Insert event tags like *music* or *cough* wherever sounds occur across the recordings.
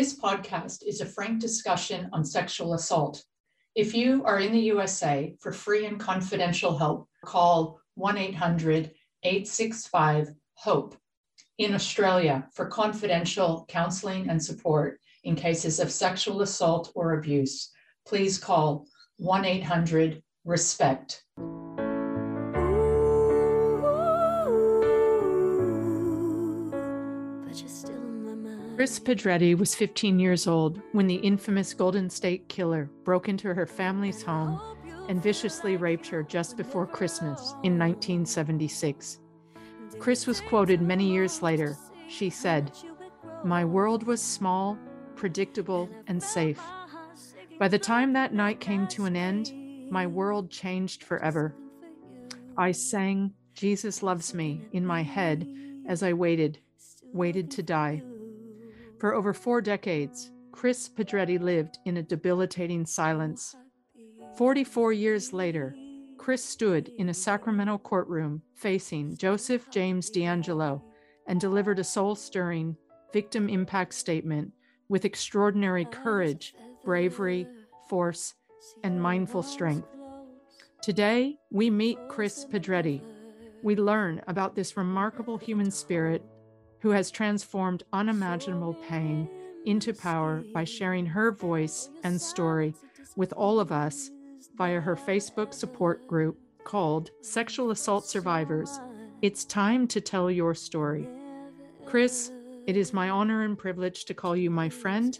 This podcast is a frank discussion on sexual assault. If you are in the USA for free and confidential help, call 1 800 865 HOPE. In Australia, for confidential counseling and support in cases of sexual assault or abuse, please call 1 800 RESPECT. Chris Pedretti was 15 years old when the infamous Golden State Killer broke into her family's home and viciously raped her just before Christmas in 1976. Chris was quoted many years later. She said, My world was small, predictable, and safe. By the time that night came to an end, my world changed forever. I sang Jesus Loves Me in my head as I waited, waited to die. For over four decades, Chris Pedretti lived in a debilitating silence. 44 years later, Chris stood in a Sacramento courtroom facing Joseph James DeAngelo and delivered a soul stirring victim impact statement with extraordinary courage, bravery, force, and mindful strength. Today, we meet Chris Pedretti. We learn about this remarkable human spirit who has transformed unimaginable pain into power by sharing her voice and story with all of us via her Facebook support group called Sexual Assault Survivors. It's time to tell your story. Chris, it is my honor and privilege to call you my friend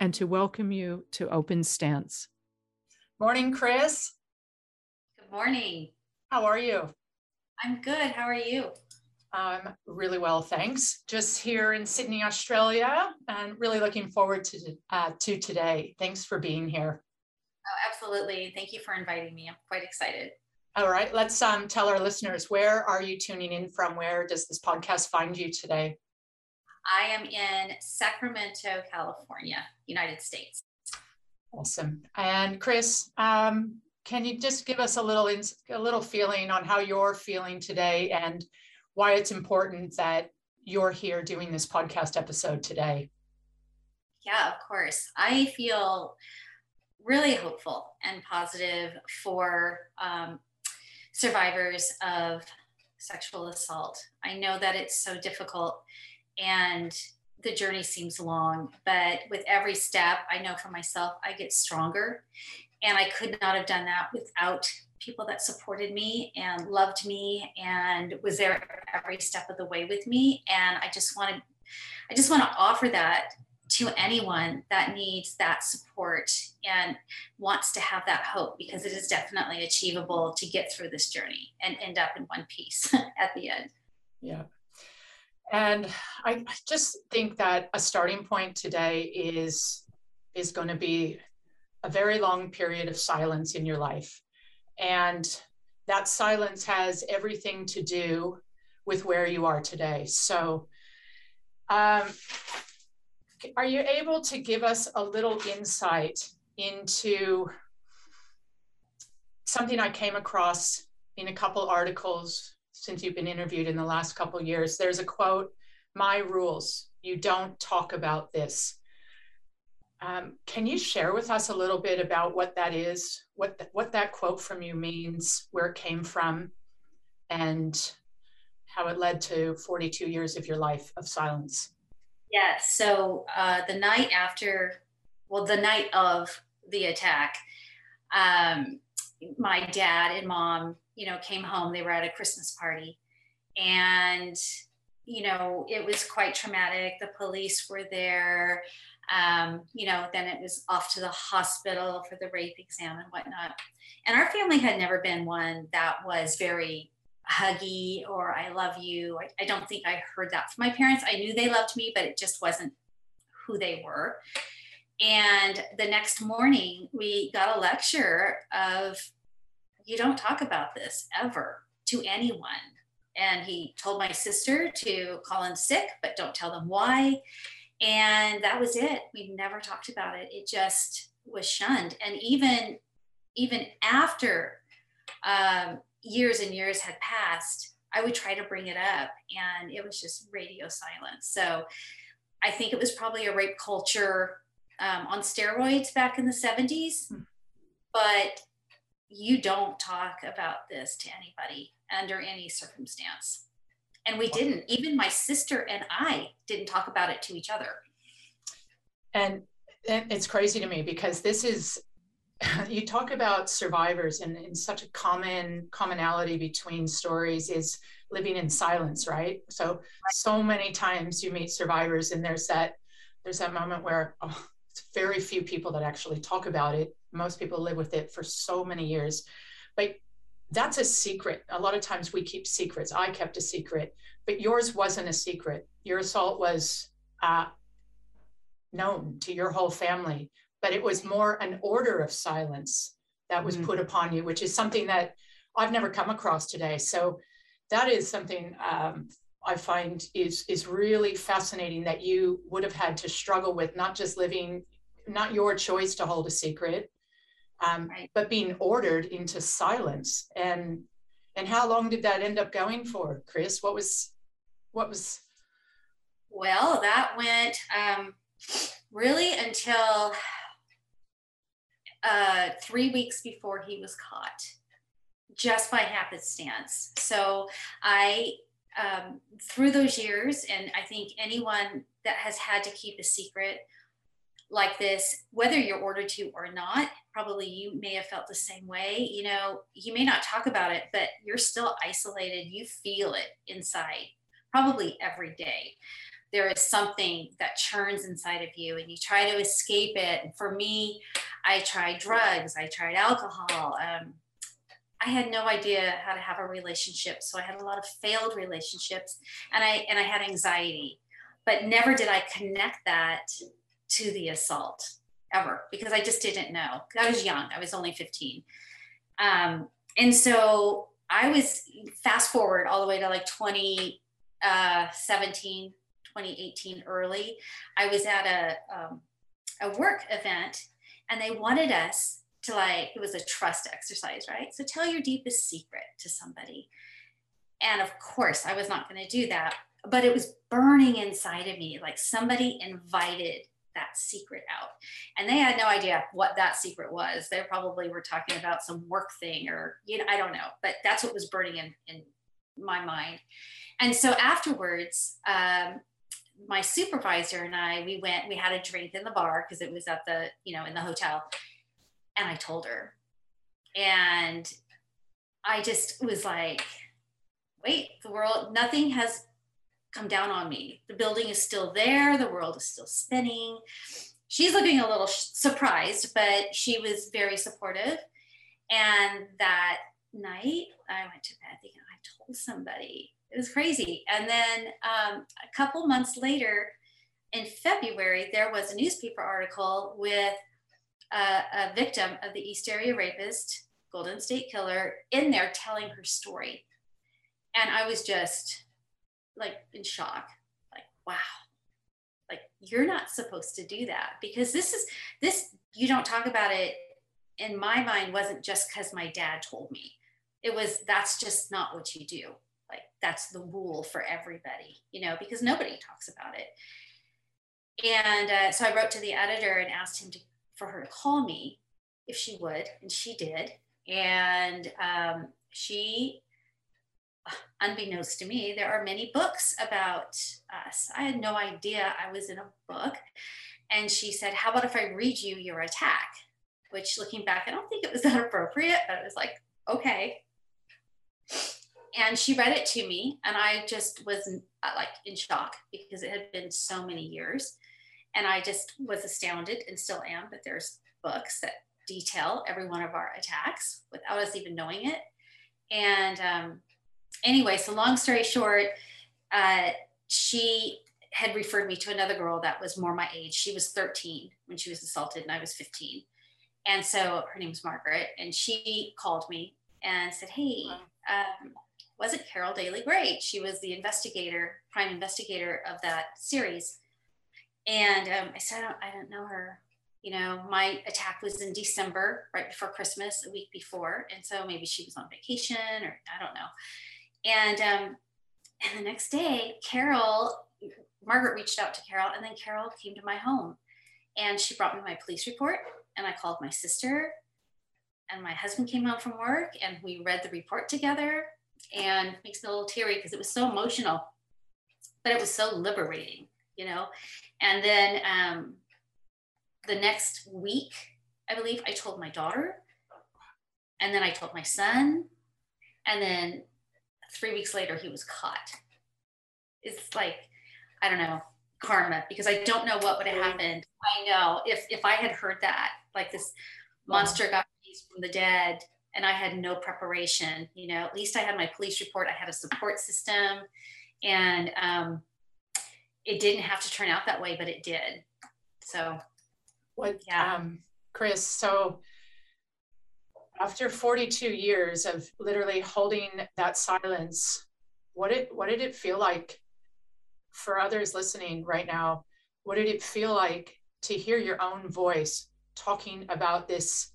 and to welcome you to Open Stance. Morning, Chris. Good morning. How are you? I'm good. How are you? Um, really well, thanks. Just here in Sydney, Australia, and really looking forward to uh, to today. Thanks for being here. Oh, absolutely. Thank you for inviting me. I'm quite excited. All right, let's um, tell our listeners where are you tuning in from? Where does this podcast find you today? I am in Sacramento, California, United States. Awesome. And Chris, um, can you just give us a little a little feeling on how you're feeling today and why it's important that you're here doing this podcast episode today. Yeah, of course. I feel really hopeful and positive for um, survivors of sexual assault. I know that it's so difficult and the journey seems long, but with every step, I know for myself, I get stronger. And I could not have done that without people that supported me and loved me and was there every step of the way with me. And I just wanted, I just want to offer that to anyone that needs that support and wants to have that hope because it is definitely achievable to get through this journey and end up in one piece *laughs* at the end. Yeah. And I just think that a starting point today is is going to be a very long period of silence in your life. And that silence has everything to do with where you are today. So, um, are you able to give us a little insight into something I came across in a couple articles since you've been interviewed in the last couple years? There's a quote, my rules, you don't talk about this. Um, can you share with us a little bit about what that is, what the, what that quote from you means, where it came from, and how it led to 42 years of your life of silence? Yes. So uh, the night after, well, the night of the attack, um, my dad and mom, you know, came home. They were at a Christmas party, and you know, it was quite traumatic. The police were there um, you know, then it was off to the hospital for the rape exam and whatnot. And our family had never been one that was very huggy or I love you. I, I don't think I heard that from my parents. I knew they loved me, but it just wasn't who they were. And the next morning, we got a lecture of, you don't talk about this ever to anyone. And he told my sister to call in sick, but don't tell them why and that was it we never talked about it it just was shunned and even even after um, years and years had passed i would try to bring it up and it was just radio silence so I think it was probably a rape culture um, on steroids back in the 70s. Hmm. But you don't talk about this to anybody under any circumstance. And we didn't. Even my sister and I didn't talk about it to each other. And, it's crazy to me because this is *laughs* you talk about survivors and, and such a common commonality between stories is living in silence right so so many times you meet survivors and there's that there's that moment where oh, it's very few people that actually talk about it most people live with it for so many years but that's a secret. A lot of times we keep secrets. I kept a secret but yours wasn't a secret. Your assault was uh, known to your whole family but it was more an order of silence that was mm-hmm. put upon you which is something that i've never come across today. So that is something um, I find is is really fascinating that you would have had to struggle with not just living, not your choice to hold a secret, um, right. but being ordered into silence. And and how long did that end up going for, Chris? What was what was? Well, that went um, really until uh, three weeks before he was caught just by happenstance. So I, um, through those years, and I think anyone that has had to keep a secret like this, whether you're ordered to or not, probably you may have felt the same way. You know, you may not talk about it, but you're still isolated. You feel it inside, probably every day. There is something that churns inside of you, and you try to escape it. For me, I tried drugs, I tried alcohol. Um, I had no idea how to have a relationship. So I had a lot of failed relationships and I and I had anxiety. But never did I connect that to the assault ever because I just didn't know. I was young. I was only 15. Um, and so I was fast forward all the way to like 2017, uh, 2018 early. I was at a um, a work event and they wanted us to like it was a trust exercise right so tell your deepest secret to somebody and of course i was not going to do that but it was burning inside of me like somebody invited that secret out. And they had no idea what that secret was. They probably were talking about some work thing or you know i don't know but that's what was burning in, in my mind. And so afterwards um, my supervisor and i we went we had a drink in the bar because it was at the you know in the hotel and I told her. And I just was like, wait, the world, nothing has come down on me. The building is still there, the world is still spinning. She's looking a little surprised, but she was very supportive. And that night, I went to bed thinking, I told somebody. It was crazy. And then um, a couple months later, in February, there was a newspaper article with a, a victim of the East Area Rapist, Golden State Killer, in there telling her story. And I was just like in shock, like, wow, like you're not supposed to do that because this is this, you don't talk about it in my mind wasn't just because my dad told me. It was that's just not what you do. Like that's the rule for everybody, you know, because nobody talks about it. And uh, so I wrote to the editor and asked him to for her to call me if she would, and she did. And um, she, unbeknownst to me, there are many books about us. I had no idea I was in a book. And she said, How about if I read you your attack? Which, looking back, I don't think it was that appropriate, but it was like, okay. And she read it to me, and I just was uh, like in shock because it had been so many years. And I just was astounded and still am that there's books that detail every one of our attacks without us even knowing it. And um, anyway, so long story short, uh, she had referred me to another girl that was more my age. She was 13 when she was assaulted, and I was 15. And so her name was Margaret, and she called me and said, Hey, um, wasn't Carol Daly great? She was the investigator, prime investigator of that series. And um, I said, I don't, I don't know her. You know, my attack was in December, right before Christmas, a week before. And so maybe she was on vacation or I don't know. And, um, and the next day, Carol Margaret reached out to Carol, and then Carol came to my home and she brought me my police report. And I called my sister, and my husband came home from work, and we read the report together. And makes me a little teary because it was so emotional, but it was so liberating, you know. And then um, the next week, I believe I told my daughter, and then I told my son, and then three weeks later, he was caught. It's like, I don't know, karma because I don't know what would have happened. I know if if I had heard that, like this monster got raised from the dead and I had no preparation, you know, at least I had my police report, I had a support system, and um, it didn't have to turn out that way, but it did. So, what, yeah. um, Chris, so after 42 years of literally holding that silence, what did what did it feel like for others listening right now, what did it feel like to hear your own voice talking about this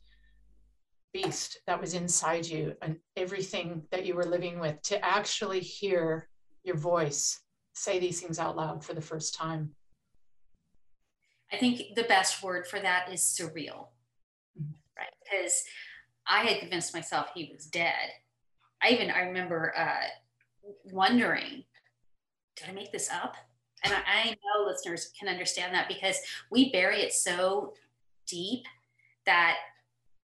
beast that was inside you and everything that you were living with, to actually hear your voice say these things out loud for the first time? I think the best word for that is surreal, mm-hmm. right? Because I had convinced myself he was dead. I even I remember uh, wondering did I make this up? And I, I know listeners can understand that because we bury it so deep that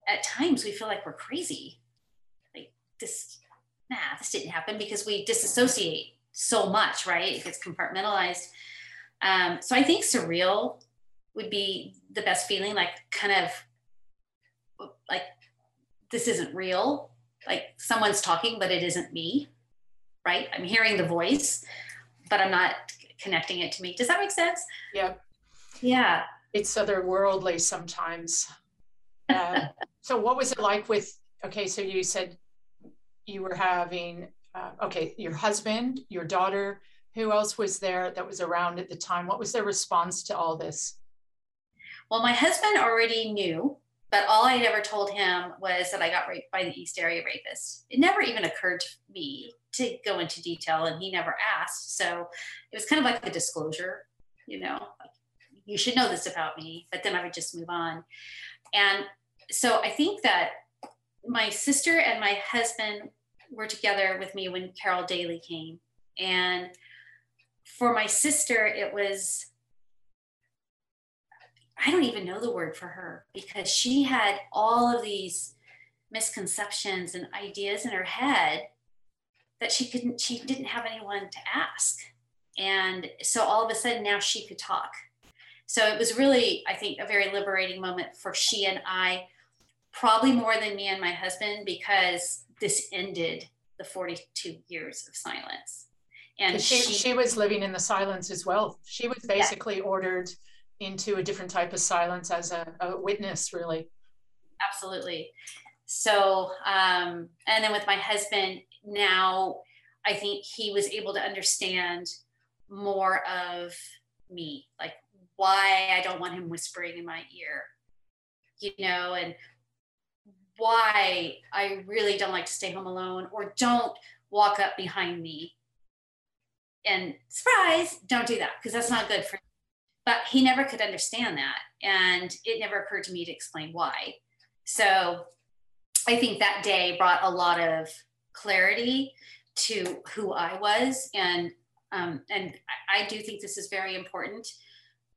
at times we feel like we're crazy. Like this, nah, this didn't happen because we disassociate so much, right? It gets compartmentalized. Um, so I think surreal would be the best feeling, like kind of like this isn't real. Like someone's talking, but it isn't me, right? I'm hearing the voice, but I'm not connecting it to me. Does that make sense? Yeah. Yeah. It's otherworldly sometimes. Uh, *laughs* so, what was it like with? Okay, so you said you were having. Uh, okay, your husband, your daughter. Who else was there that was around at the time? What was their response to all this? Well, my husband already knew, but all I ever told him was that I got raped by the East Area rapist. It never even occurred to me to go into detail and he never asked. So it was kind of like a disclosure you know you should know this about me but then i would just move on. And so i think that my sister and my husband were together with me when carol daly came. And for my sister it was i don't even know the word for her because she had all of these misconceptions and ideas in her head that she couldn't she didn't have anyone to ask. And so all of a sudden now she could talk. So it was really i think a very liberating moment for she and i probably more than me and my husband because this ended the 42 years of silence. And she, she, she was living in the silence as well. She was basically yeah. ordered into a different type of silence as a, a witness really absolutely so um, and then with my husband now I think he was able to understand more of me, like why I don't want him whispering in my ear, you know, and why I really don't like to stay home alone or don't walk up behind me and surprise, don't do that because that's not good for. But he never could understand that. And it never occurred to me to explain why. So I think that day brought a lot of clarity to who I was. And um, and I do think this is very important.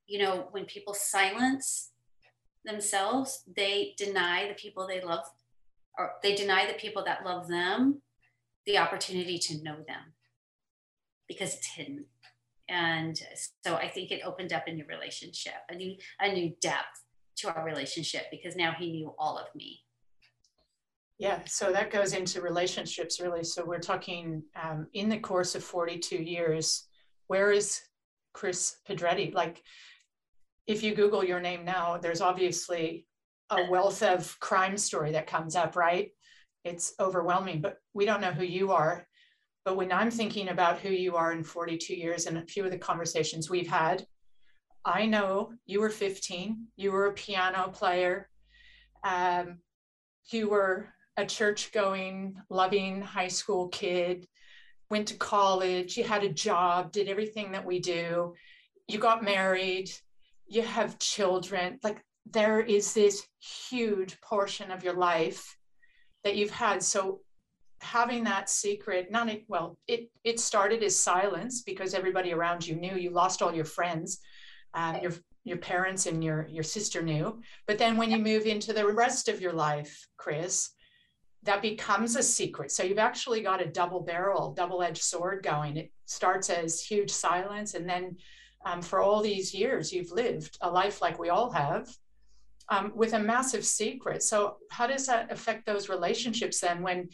You know, when people silence themselves, they deny the people they love, or they deny the people that love them the opportunity to know them because it's hidden. And so I think it opened up a new relationship, a new a new depth to our relationship because now he knew all of me yeah, so that goes into relationships really. So we're talking um, in the course of 42 years, where is Chris Pedretti? Like, if you Google your name now, there's obviously a wealth of crime story that comes up, right? It's overwhelming, but we don't know who you are. But when I'm thinking about who you are in 42 years and a few of the conversations we've had, I know you were 15, you were a piano player, um, you were a church going, loving high school kid. went to college, you had a job, did everything that we do, you got married, you have children. Like there is this huge portion of your life that you've had. So having that secret, not well, it it started as silence because everybody around you knew you lost all your friends, um, your your parents and your your sister knew. But then when you move into the rest of your life, Chris, that becomes a secret. So you've actually got a double barrel, double edged sword going. It starts as huge silence, and then um, for all these years, you've lived a life like we all have. Um, with a massive secret. So, how does that affect those relationships then when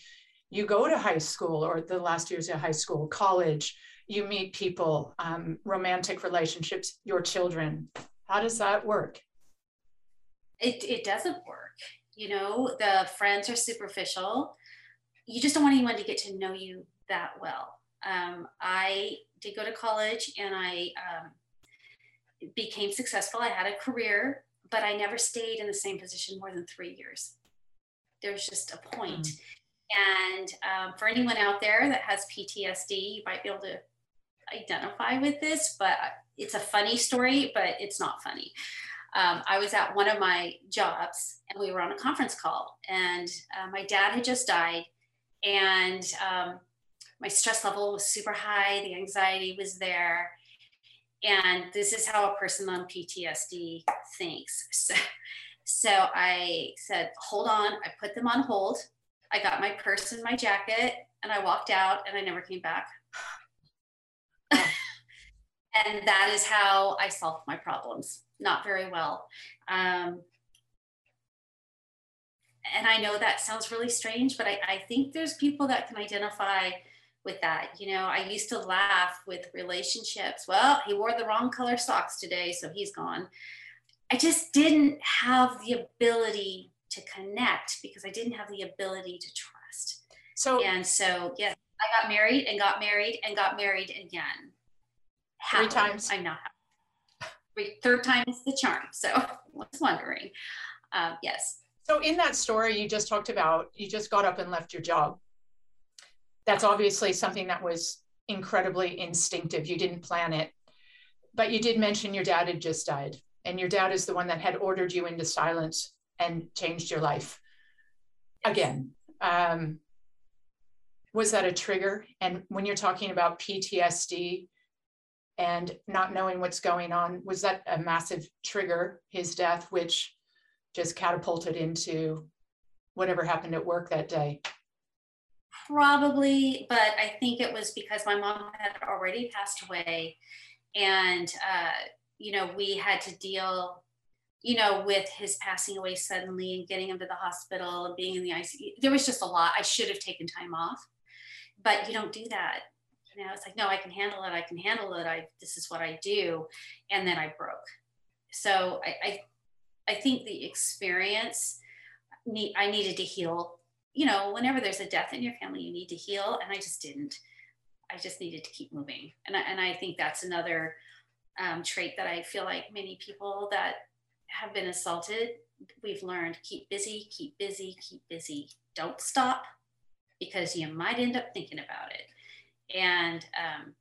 you go to high school or the last years of high school, college, you meet people, um, romantic relationships, your children. How does that work? It, it doesn't work. You know, the friends are superficial. You just don't want anyone to get to know you that well. Um, I did go to college and I um, became successful. I had a career, but I never stayed in the same position more than three years. There's just a point. Mm. And um, for anyone out there that has PTSD, you might be able to identify with this, but it's a funny story, but it's not funny. Um, I was at one of my jobs and we were on a conference call, and uh, my dad had just died, and um, my stress level was super high, the anxiety was there. And this is how a person on PTSD thinks. *laughs* So, so I said, hold on. I put them on hold. I got my purse and my jacket and I walked out and I never came back. *sighs* and that is how I solved my problems. Not very well. Um, and I know that sounds really strange, but I, I think there's people that can identify with that. You know, I used to laugh with relationships. Well, he wore the wrong color socks today, so he's gone. I just didn't have the ability to connect because I didn't have the ability to trust. So and so yes, I got married and got married and got married again. Three times. I'm not happy. Third time is the charm. So I *laughs* was wondering. Um, yes. So in that story you just talked about, you just got up and left your job. That's obviously something that was incredibly instinctive. You didn't plan it. But you did mention your dad had just died. And your dad is the one that had ordered you into silence and changed your life again. Um, was that a trigger? And when you're talking about ptsd and not knowing what's going on was that a massive trigger his death which just catapulted into whatever happened at work that day? Probably but i think it was because my mom had already passed away and uh, you know we had to deal you know, with his passing away suddenly and getting him to the hospital and being in the ICU, there was just a lot. I should have taken time off, but you don't do that. You know, it's like, no, I can handle it. I can handle it. I, this is what I do. And then I broke. So I, I, I think the experience need, I needed to heal, you know, whenever there's a death in your family, you need to heal. And I just didn't, I just needed to keep moving. And I, and I think that's another um, trait that I feel like many people that have been assaulted, we've learned keep busy, keep busy, keep busy. Don't stop because you might end up thinking about it. And um,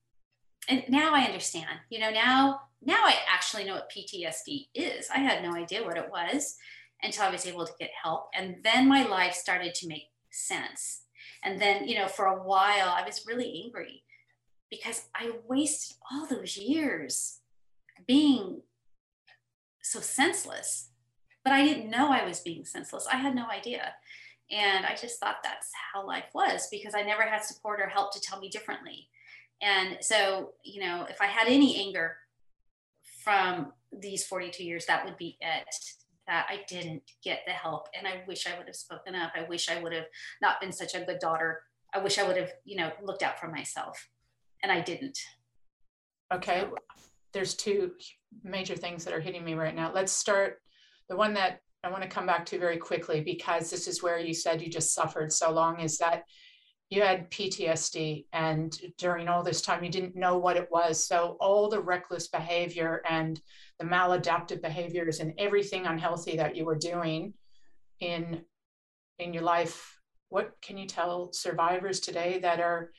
and now I understand. You know, now now I actually know what PTSD is. I had no idea what it was until I was able to get help, and then my life started to make sense. And then, you know, for a while I was really angry because I wasted all those years being so senseless. But I didn't know I was being senseless. I had no idea. And I just thought that's how life was because I never had support or help to tell me differently. And so, you know, if I had any anger from these 42 years, that would be it. That I didn't get the help. And I wish I would have spoken up. I wish I would have not been such a good daughter. I wish I would have, you know, looked out for myself. And I didn't. Okay. There's two major things that are hitting me right now. Let's start the one that I want to come back to very quickly because this is where you said you just suffered so long is that you had PTSD and during all this time you didn't know what it was. So all the reckless behavior and the maladaptive behaviors and everything unhealthy that you were doing in in your life, what can you tell survivors today that are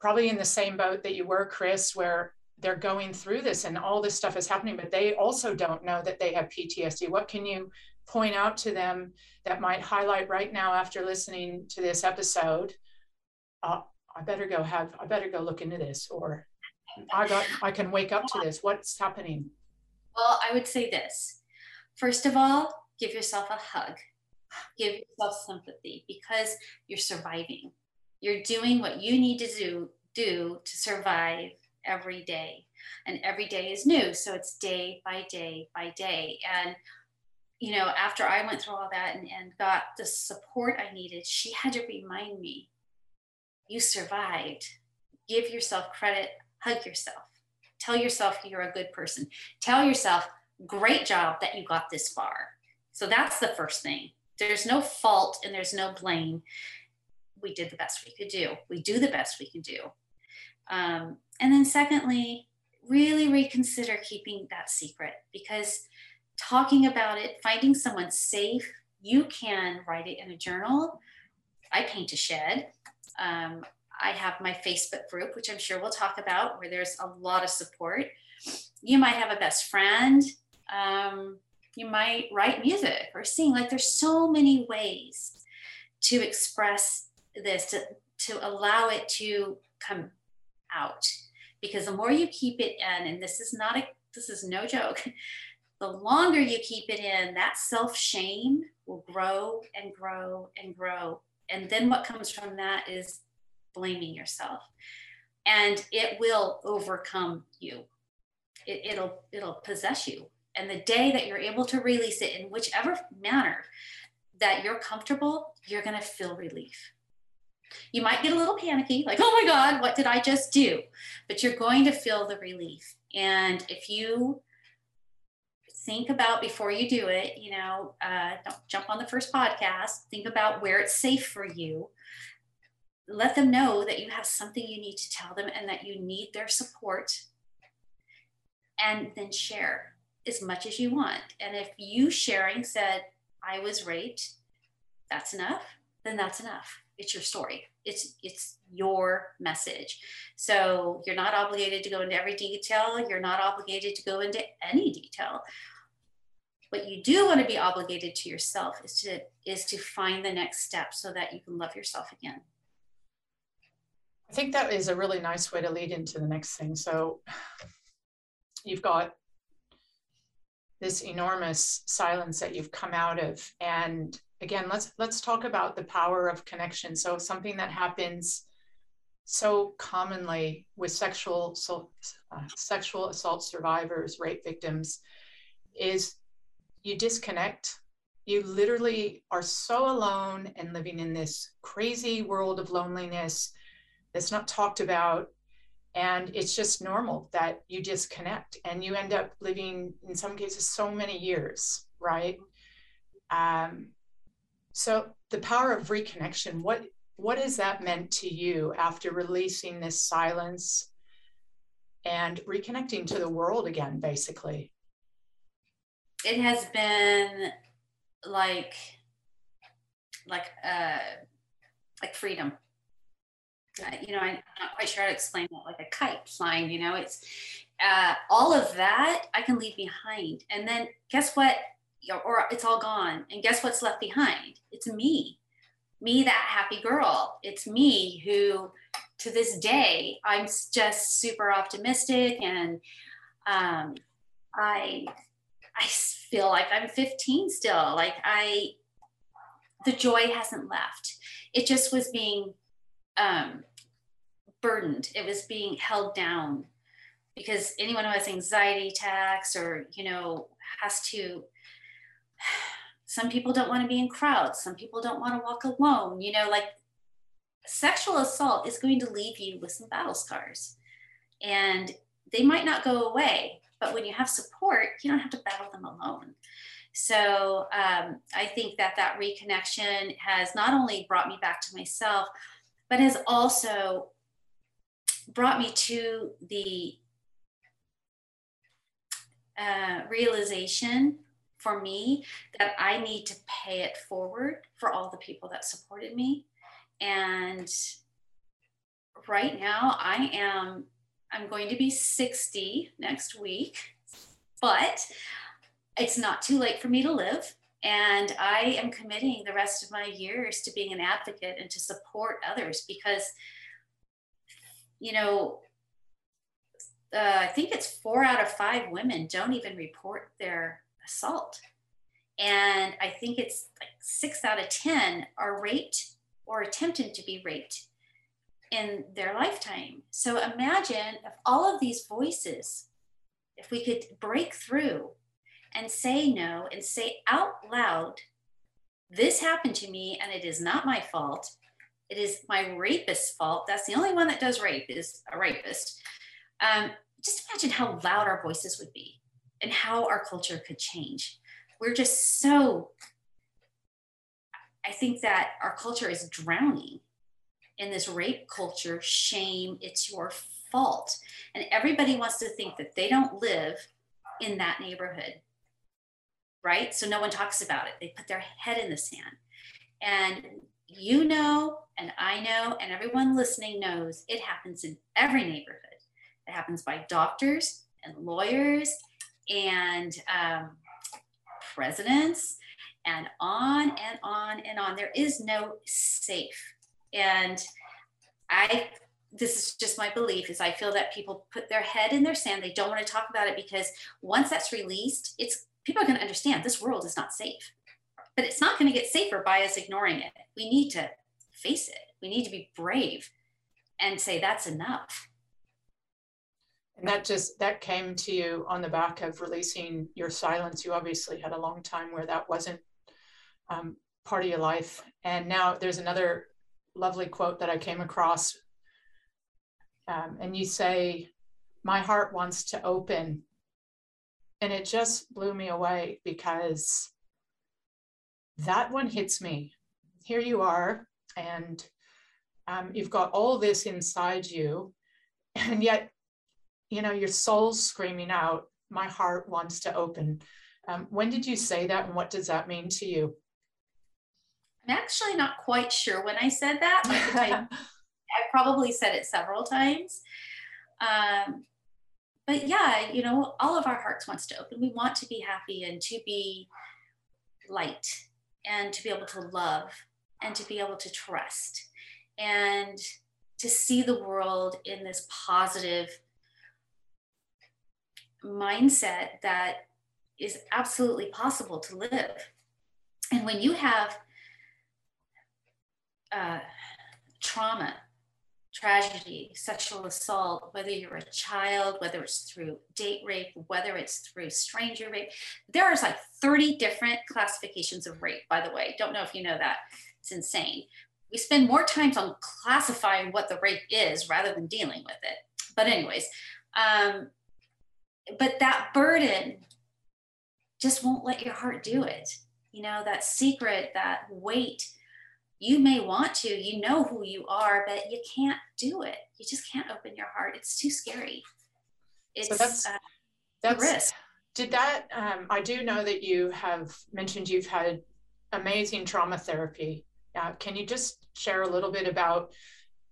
probably in the same boat that you were, Chris, where they're going through this and all this stuff is happening, but they also don't know that they have PTSD. What can you point out to them that might highlight right now after listening to this episode? Uh, I better go have, I better go look into this, or I got, I can wake up to this. What's happening? Well, I would say this. First of all, give yourself a hug. Give yourself sympathy because you're surviving. You're doing what you need to do, do to survive every day. And every day is new. So it's day by day by day. And, you know, after I went through all that and, and got the support I needed, she had to remind me you survived. Give yourself credit, hug yourself, tell yourself you're a good person, tell yourself, great job that you got this far. So that's the first thing. There's no fault and there's no blame. We did the best we could do. We do the best we can do. Um, and then, secondly, really reconsider keeping that secret because talking about it, finding someone safe, you can write it in a journal. I paint a shed. Um, I have my Facebook group, which I'm sure we'll talk about, where there's a lot of support. You might have a best friend. Um, you might write music or sing. Like there's so many ways to express this, to, to allow it to come out. Because the more you keep it in and this is not a this is no joke *laughs* the longer you keep it in that self shame will grow and grow and grow. And then what comes from that is blaming yourself. And it will overcome you. It, it'll it'll possess you. And the day that you're able to release it in whichever manner that you're comfortable you're going to feel relief you might get a little panicky, like, oh my God, what did I just do? But you're going to feel the relief. And if you think about before you do it, you know, uh, don't jump on the first podcast, think about where it's safe for you. Let them know that you have something you need to tell them and that you need their support. And then share as much as you want. And if you sharing said, I was raped, that's enough, then that's enough it's your story. It's it's your message. So you're not obligated to go into every detail. You're not obligated to go into any detail. What you do want to be obligated to yourself is to is to find the next step so that you can love yourself again. I think that is a really nice way to lead into the next thing. So you've got this enormous silence that you've come out of and again let's let's talk about the power of connection. So something that happens so commonly with sexual so, uh, sexual assault survivors rape victims is you disconnect. You literally are so alone and living in this crazy world of loneliness that's not talked about. And it's just normal that you disconnect and you end up living in some cases so many years right? Um, so the power of reconnection, what what has that meant to you after releasing this silence and reconnecting to the world again, basically? It has been like like uh like freedom. Uh, you know, I'm not quite sure how to explain that, like a kite flying, you know, it's uh, all of that I can leave behind. And then guess what? Or it's all gone. And guess what's left behind? It's me, me, that happy girl. It's me who, to this day, I'm just super optimistic and um, I, I feel like I'm 15 still. Like I, the joy hasn't left. It just was being um, burdened. It was being held down because anyone who has anxiety attacks or you know has to some people don't want to be in crowds. Some people don't want to walk alone you know like sexual assault is going to leave you with some battle scars. And they might not go away but when you have support you don't have to battle them alone. So um, i think that that reconnection has not only brought me back to myself but has also brought me to the uh, realization for me that I need to pay it forward for all the people that supported me and right now I am I'm going to be 60 next week, but it's not too late for me to live. And I am committing the rest of my years to being an advocate and to support others because, you know, uh, I think it's four out of five women don't even report their assault. And I think it's like six out of 10 are raped or attempted to be raped in their lifetime. So imagine if all of these voices, if we could break through and say no and say out loud, this happened to me and it is not my fault. It is my rapist's fault. That's the only one that does rape is a rapist. Um, just imagine how loud our voices would be and how our culture could change. We're just so, I think that our culture is drowning in this rape culture, shame, it's your fault. And everybody wants to think that they don't live in that neighborhood, right? So no one talks about it. They put their head in the sand. And you know, and I know, and everyone listening knows it happens in every neighborhood. It happens by doctors and lawyers and um, presidents and on and on and on. There is no safe and I, this is just my belief, is I feel that people put their head in their sand. They don't want to talk about it because once that's released, it's people are going to understand this world is not safe. But it's not going to get safer by us ignoring it. We need to face it. We need to be brave and say that's enough. And that just that came to you on the back of releasing your silence. You obviously had a long time where that wasn't um, part of your life, and now there's another lovely quote that I came across. Um, and you say, My heart wants to open. And it just blew me away because that one hits me. Here you are, and um, you've got all this inside you, and yet, you know, your soul's screaming out, My heart wants to open. Um, when did you say that, and what does that mean to you? I'm actually not quite sure when I said that. I, *laughs* I probably said it several times. Um, but yeah, you know, all of our hearts wants to open. We want to be happy and to be light and to be able to love and to be able to trust and to see the world in this positive mindset that is absolutely possible to live. And when you have uh, trauma, tragedy, sexual assault, whether you're a child, whether it's through date rape, whether it's through stranger rape. There's like 30 different classifications of rape, by the way. Don't know if you know that. It's insane. We spend more times on classifying what the rape is rather than dealing with it. But, anyways, um, but that burden just won't let your heart do it. You know, that secret, that weight you may want to, you know who you are, but you can't do it. You just can't open your heart. It's too scary. It's so that's, uh, that's risk. Did that, um, I do know that you have mentioned you've had amazing trauma therapy. Uh, can you just share a little bit about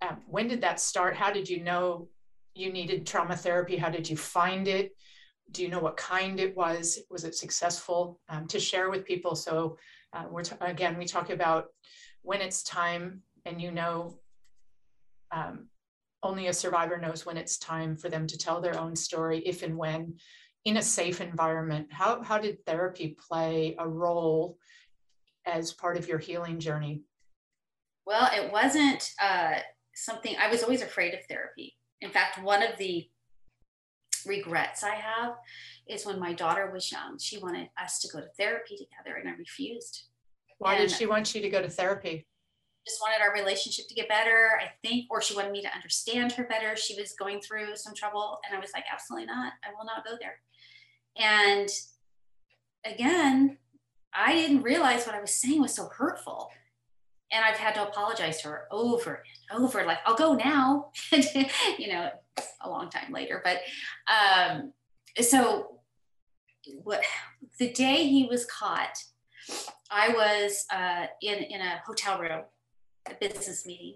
um, when did that start? How did you know you needed trauma therapy? How did you find it? Do you know what kind it was? Was it successful? Um, to share with people. So uh, we're again, we talk about when it's time and you know um, only a survivor knows when it's time for them to tell their own story if and when in a safe environment how, how did therapy play a role as part of your healing journey well it wasn't uh, something i was always afraid of therapy in fact one of the regrets i have is when my daughter was young she wanted us to go to therapy together and i refused why and did she want you to go to therapy? Just wanted our relationship to get better, I think, or she wanted me to understand her better. She was going through some trouble, and I was like, absolutely not. I will not go there. And again, I didn't realize what I was saying was so hurtful. And I've had to apologize to her over and over, like, I'll go now, *laughs* you know, a long time later. But um, so what the day he was caught, I was uh, in, in a hotel room, a business meeting,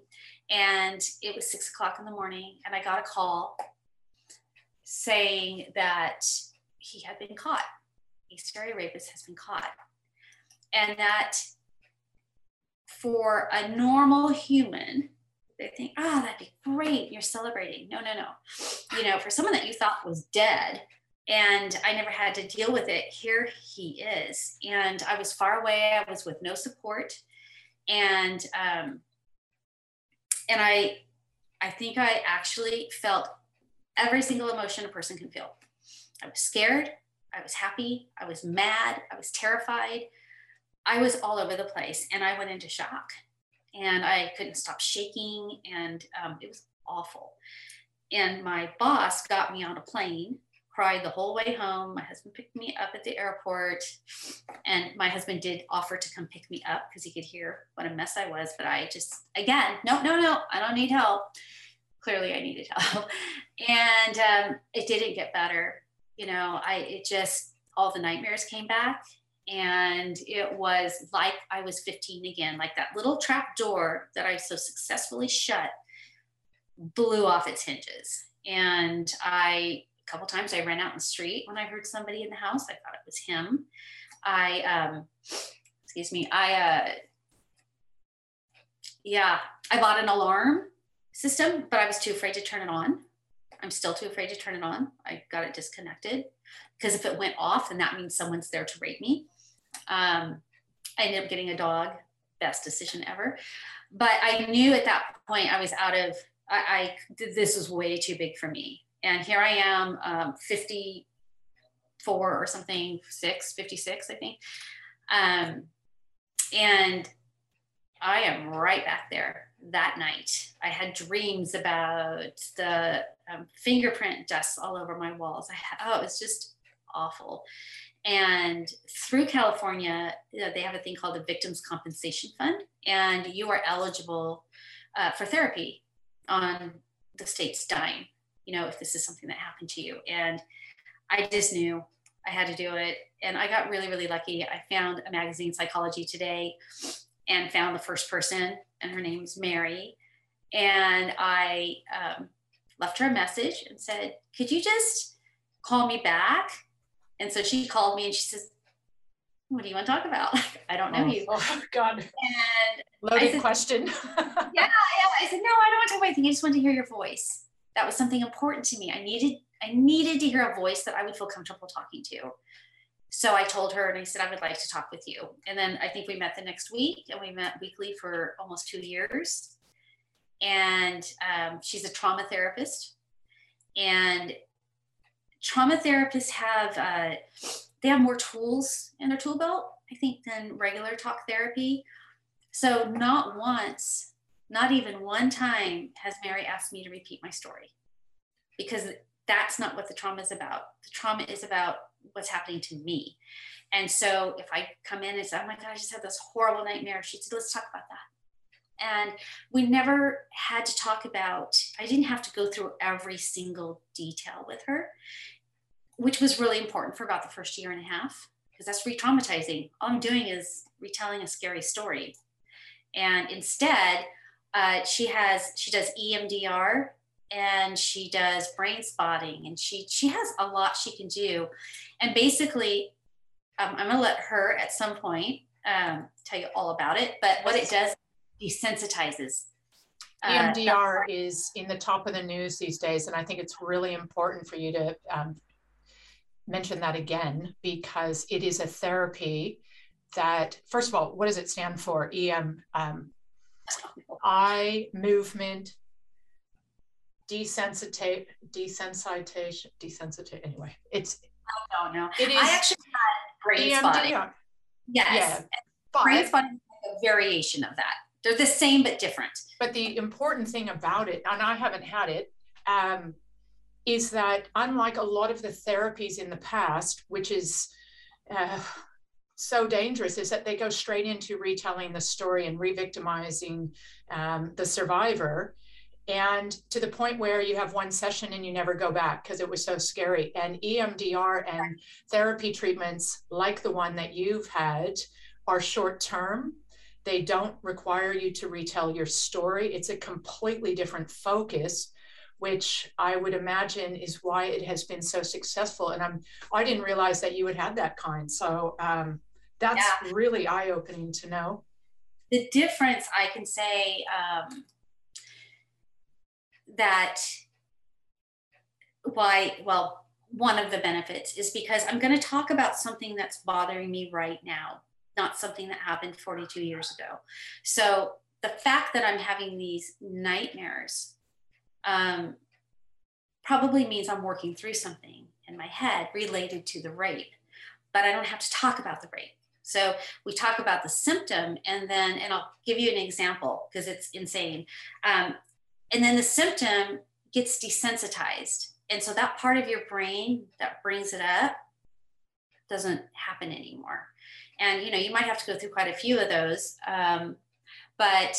And it was six o'clock in the morning, and I got a call saying that he had been caught. A serial rapist has been caught. And that for a normal human, they think, oh, that'd be great. You're celebrating. No, no, no. You know, for someone that you thought was dead, and I never had to deal with it, here he is. And I was far away. I was with no support. And um, and I I think I actually felt every single emotion a person can feel. I was scared, I was happy, I was mad, I was terrified. I was all over the place and I went into shock and I couldn't stop shaking and um, it was awful. And my boss got me on a plane, cried the whole way home. My husband picked me up at the airport and my husband did offer to come pick me up because he could hear what a mess I was. But I just, again, no, no, no, I don't need help. Clearly I needed *laughs* help. And um, it didn't get better. You know, I, it just, all the nightmares came back and it was like I was 15 again, like that little trap door that I so successfully shut blew off its hinges. And I, a couple times, I ran out in the street when I heard somebody in the house. I thought it was him. I, um, excuse me, I, uh, yeah, I bought an alarm system, but I was too afraid to turn it on. I'm still too afraid to turn it on. I got it disconnected because if it went off, then that means someone's there to rape me. Um, I ended up getting a dog, best decision ever. But I knew at that point I was out of, I, I this was way too big for me. And here I am, um, 54 or something, six, 56, I think. Um, and I am right back there that night. I had dreams about the um, fingerprint dust all over my walls. I oh, it was just awful. And through California, they have a thing called the Victims Compensation Fund, and you are eligible uh, for therapy on the state's dime, you know, if this is something that happened to you. And I just knew I had to do it. And I got really, really lucky. I found a magazine, Psychology Today, and found the first person, and her name's Mary. And I um, left her a message and said, Could you just call me back? And so she called me and she says, what do you want to talk about? *laughs* I don't know oh, you. Oh God. And loaded said, question. *laughs* yeah, yeah. I said, no, I don't want to talk about anything. I just want to hear your voice. That was something important to me. I needed, I needed to hear a voice that I would feel comfortable talking to. So I told her and I said, I would like to talk with you. And then I think we met the next week and we met weekly for almost two years. And um, she's a trauma therapist. And trauma therapists have uh, they have more tools in their tool belt i think than regular talk therapy. So not once not even one time has mary asked me to repeat my story because that's not what the trauma is about. The trauma is about what's happening to me. And so if i come in and say oh my god i just had this horrible nightmare she said let's talk about that. And we never had to talk about i didn't have to go through every single detail with her which was really important for about the first year and a half because that's re-traumatizing. All i'm doing is retelling a scary story. And instead uh, she has she does emdr and she does brain spotting and she she has a lot she can do. And basically um, i'm going to let her at some point um, tell you all about it but what it does desensitizes. EMDR uh, is in the top of the news these days, and I think it's really important for you to um, mention that again because it is a therapy that, first of all, what does it stand for? EM, um, eye movement, desensitization, desensitization, desensitization. Anyway, it's. I don't know. It is. I actually had brain EMDR. spotting. Yes. Yeah, brain spotting is a variation of that. They're the same but different. But the important thing about it, and I haven't had it, um, is that unlike a lot of the therapies in the past, which is uh, so dangerous, is that they go straight into retelling the story and re-victimizing um, the survivor, and to the point where you have one session and you never go back because it was so scary. And EMDR and therapy treatments like the one that you've had are short term They don't require you to retell your story. It's a completely different focus, which I would imagine is why it has been so successful. And I'm I didn't realize that you had had that kind. So um, that's yeah. really eye opening to know. The difference I can say um, that why well one of the benefits is because I'm going to talk about something that's bothering me right now, not something that happened 42 years ago. So the fact that I'm having these nightmares um, probably means I'm working through something in my head related to the rape, but I don't have to talk about the rape. So we talk about the symptom, and then, and I'll give you an example because it's insane. Um, and then the symptom gets desensitized and so that part of your brain that brings it up doesn't happen anymore and you know you might have to go through quite a few of those um, but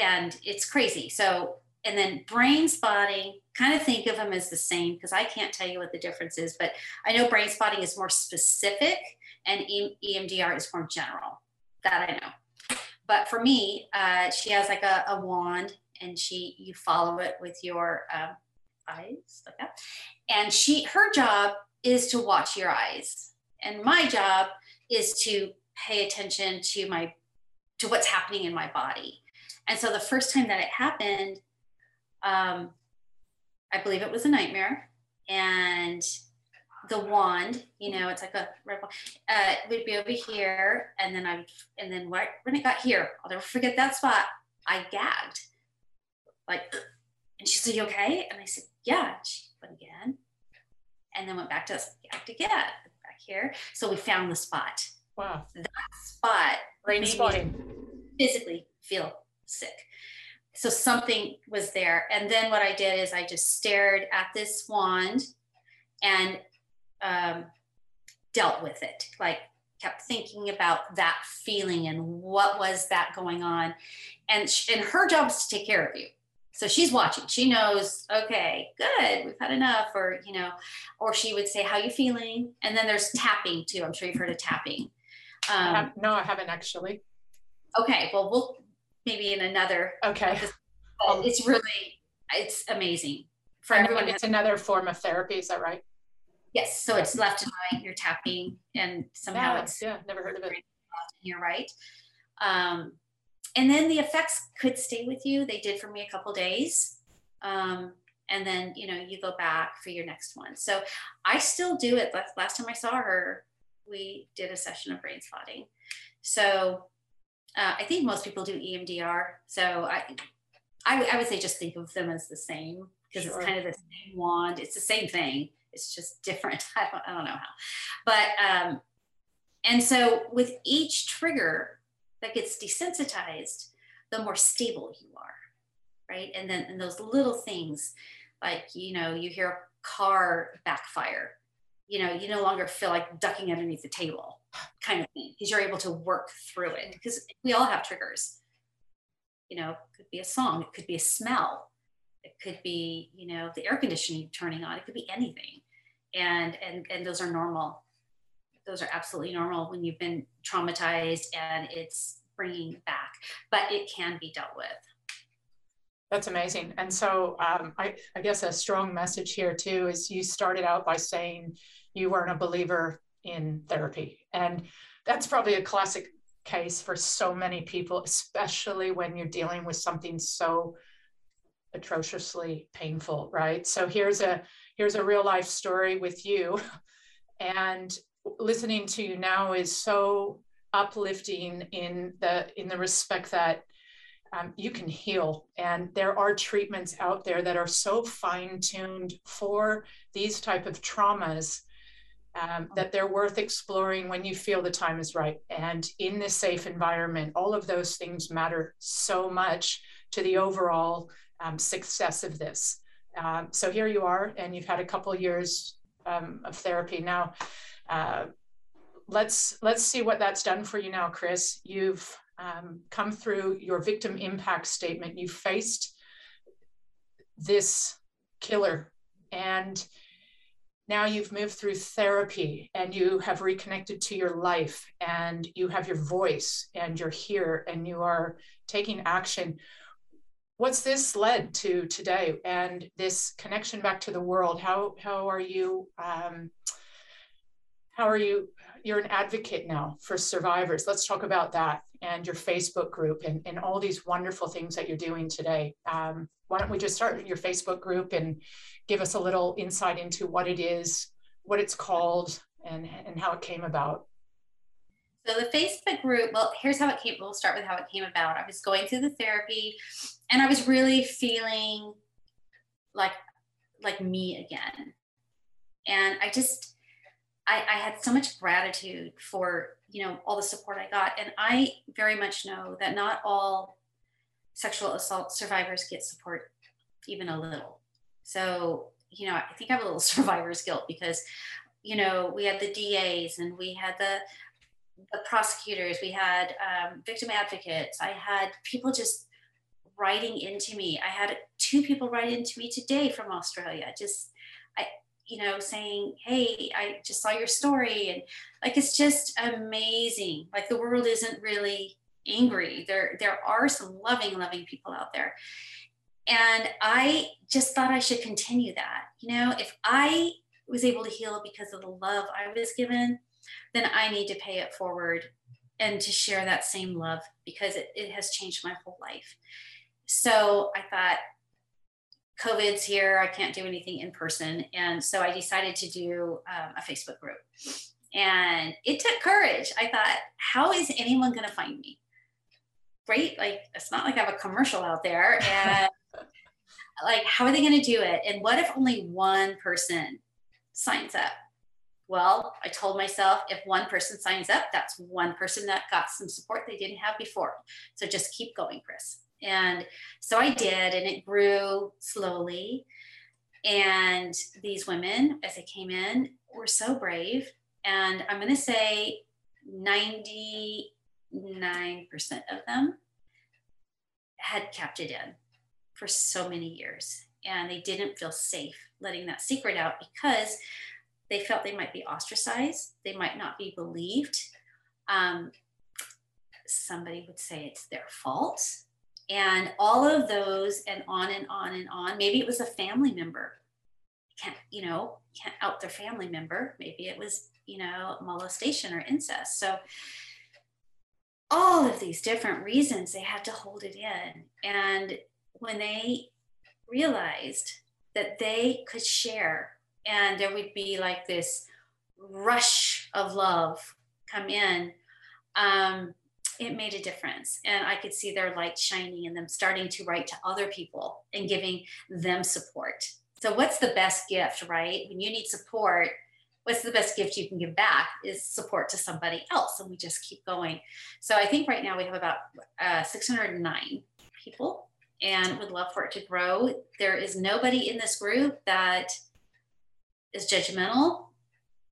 and it's crazy so and then brain spotting kind of think of them as the same because i can't tell you what the difference is but i know brain spotting is more specific and emdr is more general that i know but for me uh, she has like a, a, wand and she you follow it with your um, eyes like that. And she her job is to watch your eyes. And my job is to pay attention to my to what's happening in my body. And so the first time that it happened, um, I believe it was a nightmare. And the wand, you know, it's like a red ball, uh, would be over here. And then I, and then what, when it got here, I'll never forget that spot. I gagged like, and she said, you okay? And I said, yeah, she went again. And then went back to us, back again, back here. So we found the spot. Wow. That spot brain spotting. Physically feel sick. So something was there. And then what I did is I just stared at this wand and um, dealt with it. Like kept thinking about that feeling and what was that going on. And, and her job is to take care of you. So she's watching. She knows okay good we've had enough. Or you know or she would say how you feeling? And then there's tapping too. I'm sure you've heard of tapping. Um, I have, no i haven't actually. Okay well we'll maybe in another okay um, it's really it's amazing for everyone it's another form of therapy is that right yes so it's left and right you're tapping and somehow yeah, it's yeah never heard of it you're right um and then the effects could stay with you. They did for me a couple days. Um, and then, you know, you go back for your next one. So I still do it. Last time I saw her, we did a session of brain spotting. So uh, I think most people do EMDR. So I, I, I, would say just think of them as the same because sure. it's kind of the same wand. It's the same thing. It's just different. *laughs* I don't, I don't know how. But, um, and so with each trigger, that gets desensitized, the more stable you are, right? And then and those little things, like you know, you hear a car backfire, you know, you no longer feel like ducking underneath the table, kind of thing, because you're able to work through it. Because we all have triggers. You know, it could be a song, it could be a smell, it could be you know the air conditioning turning on, it could be anything, and and and those are normal those are absolutely normal when you've been traumatized and it's bringing back, but it can be dealt with. That's amazing. And so um, I, I guess a strong message here too is you started out by saying you weren't a believer in therapy. And that's probably a classic case for so many people, especially when you're dealing with something so atrociously painful, right? So here's a here's a real life story with you. *laughs* And listening to you now is so uplifting in the in the respect that um, you can heal and there are treatments out there that are so fine-tuned for these type of traumas um, that they're worth exploring when you feel the time is right. And in this safe environment all of those things matter so much to the overall um, success of this. Um, so here you are and you've had a couple years um, of therapy. Now uh, let's let's see what that's done for you now, Chris. You've um, come through your victim impact statement. You faced this killer, and now you've moved through therapy and you have reconnected to your life and you have your voice and you're here and you are taking action. What's this led to today and this connection back to the world? How how are you um, how are you you're an advocate now for survivors. Let's talk about that and your facebook group and, and all these wonderful things that you're doing today. Um, why don't we just start your facebook group and give us a little insight into what it is what it's called and and how it came about so the Facebook group, well, here's how it came. We'll start with how it came about. I was going through the therapy and I was really feeling like like me again. And I just I, I had so much gratitude for, you know, all the support I got. And I very much know that not all sexual assault survivors get support even a little. So, you know, I think I have a little *laughs* survivor's guilt because, you know, we had the DAs and we had the the prosecutors, we had um, victim advocates, I had people just writing into me. I had two people write into me today from Australia, just I, you know, saying, "Hey, I just saw your story," and like it's just amazing. Like the world isn't really angry. There, there are some loving, loving people out there, and I just thought I should continue that. You know, if I was able to heal because of the love I was given then I need to pay it forward and to share that same love because it, it has changed my whole life. So I thought, COVID's here, I can't do anything in person. And so I decided to do um, a Facebook group. And it took courage. I thought, how is anyone going to find me? Great. Like, it's not like I have a commercial out there. *laughs* And like, how are they going to do it? And what if only one person signs up? Well, I told myself if one person signs up, that's one person that got some support they didn't have before. So just keep going, Chris. And so I did, and it grew slowly. And these women, as they came in, were so brave. And I'm going to say 99% of them had kept it in for so many years. And they didn't feel safe letting that secret out because they felt they might be ostracized, they might not be believed. Um, somebody would say it's their fault. And all of those, and on and on and on. Maybe it was a family member. Can't, you know, can't out their family member. Maybe it was, you know, molestation or incest. So all of these different reasons they had to hold it in. And when they realized that they could share and there would be like this rush of love come in um, it made a difference. And i could see their light shining and them starting to write to other people and giving them support. So what's the best gift right? When you need support what's the best gift you can give back is support to somebody else and we just keep going so i think right now we have about uh, 609 people and would love for it to grow there is nobody in this group that is judgmental.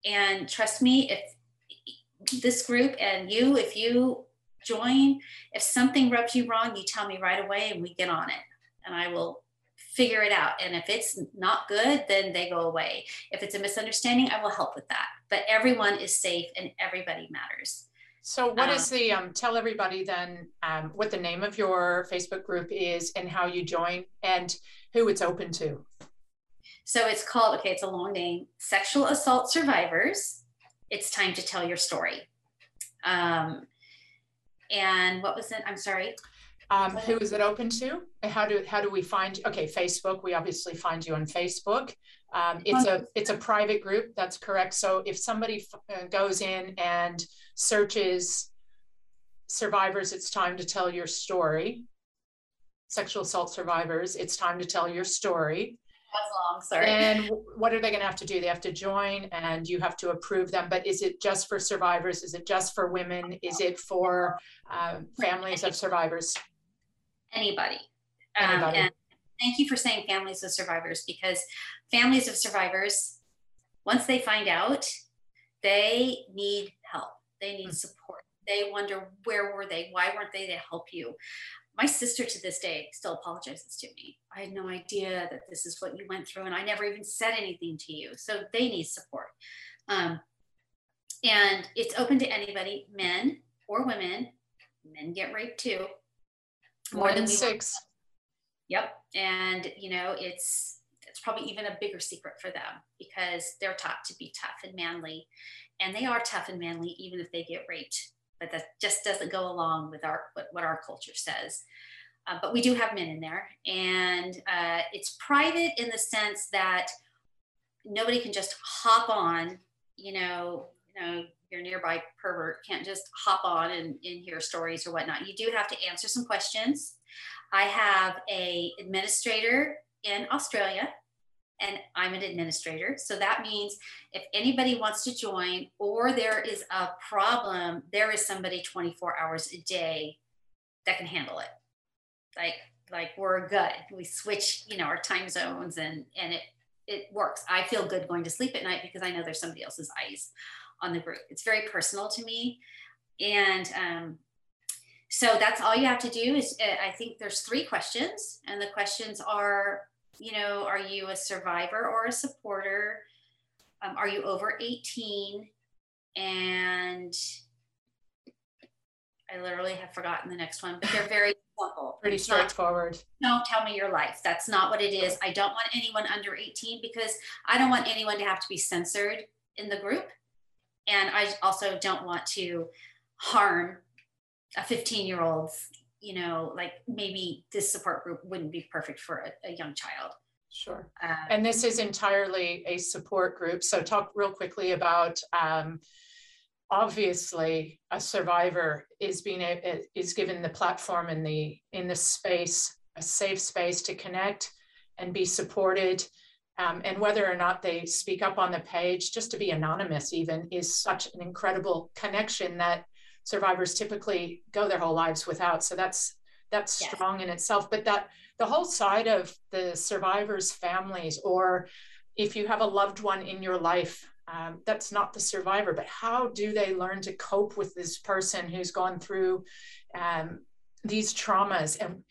And trust me, if this group and you, if you join, if something rubs you wrong, you tell me right away and we get on it. And I will figure it out. And if it's not good, then they go away. If it's a misunderstanding, I will help with that. But everyone is safe and everybody matters. So, what um, is the um, tell everybody then um, what the name of your Facebook group is and how you join and who it's open to? So it's called, okay, it's a long name Sexual Assault Survivors. It's time to tell your story. Um, and what was it? I'm sorry. Um, who is it open to? How do how do we find? Okay, Facebook. We obviously find you on Facebook. Um, it's a it's a private group. That's correct. So if somebody uh, goes in and searches survivors, it's time to tell your story. Sexual assault survivors, it's time to tell your story That's long, sorry. And what are they going to have to do? They have to join and you have to approve them. But is it just for survivors? Is it just for women? Is it for um, families of survivors? Anybody. Um, Anybody. Um, and thank you for saying families of survivors because families of survivors, once they find out, they need help, they need mm-hmm. support. They wonder where were they? Why weren't they to help you? my sister to this day still apologizes to me. I had no idea that this is what you went through, and I never even said anything to you. So they need support. Um, and it's open to anybody, men or women. Men get raped too. More than six. Yep. And you know, it's it's probably even a bigger secret for them because they're taught to be tough and manly. And they are tough and manly even if they get raped. But that just doesn't go along with our what, what our culture says. Uh, but we do have men in there, and uh, it's private in the sense that nobody can just hop on. You know, you know, your nearby pervert can't just hop on and, and hear stories or whatnot. You do have to answer some questions. I have a administrator in Australia and I'm an administrator. So that means if anybody wants to join or there is a problem, there is somebody 24 hours a day that can handle it. Like like we're good. We switch, you know, our time zones and and it it works. I feel good going to sleep at night because I know there's somebody else's eyes on the group. It's very personal to me. And um, so that's all you have to do is uh, i think there's three questions and the questions are you know are you a survivor or a supporter? Um, are you over 18 and i literally have forgotten the next one but they're very *laughs* simple. Pretty straightforward. Don't tell me your life. That's not what it is. I don't want anyone under 18 because i don't want anyone to have to be censored in the group and i also don't want to harm a 15 year old you know like maybe this support group wouldn't be perfect for a, a young child. Sure. Uh, and this is entirely a support group. So talk real quickly about um, obviously a survivor is being a, is given the platform in the in the space a safe space to connect and be supported um, and whether or not they speak up on the page just to be anonymous even is such an incredible connection that survivors typically go their whole lives without. So that's that's yes. strong in itself. But that the whole side of the survivors' families, or if you have a loved one in your life, um, that's not the survivor, but how do they learn to cope with this person who's gone through um, these traumas? And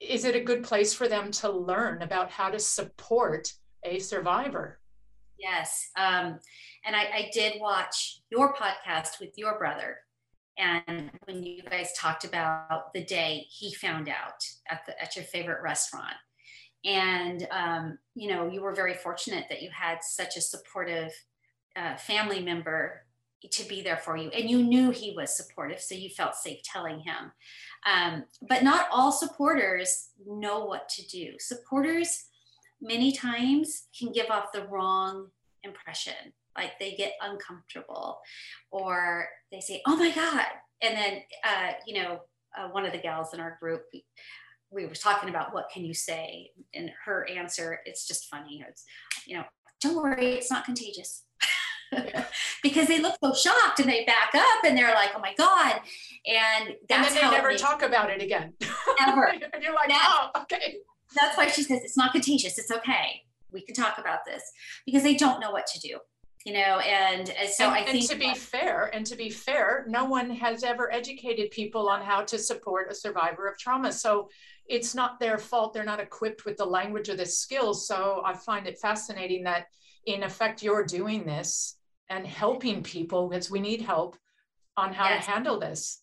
is it a good place for them to learn about how to support a survivor? Yes. Um, and I, I did watch your podcast with your brother and when you guys talked about the day he found out at the at your favorite restaurant and um, you know you were very fortunate that you had such a supportive uh, family member to be there for you and you knew he was supportive so you felt safe telling him um, but not all supporters know what to do supporters many times can give off the wrong impression. Like they get uncomfortable or they say oh my god. And then uh, you know uh, one of the gals in our group we, we were talking about what can you say? And her answer it's just funny. It's you know don't worry it's not contagious. *laughs* Because they look so shocked and they back up and they're like oh my god. And that's and then they never talk about it again. Ever. *laughs* And you're like oh okay that's why she says it's not contagious. It's okay. We can talk about this. Because they don't know what to do you know and, and so and, i think to be fair and to be fair no one has ever educated people on how to support a survivor of trauma. So it's not their fault. They're not equipped with the language or the skills. So i find it fascinating that in effect you're doing this and helping people because we need help on how yes. to handle this.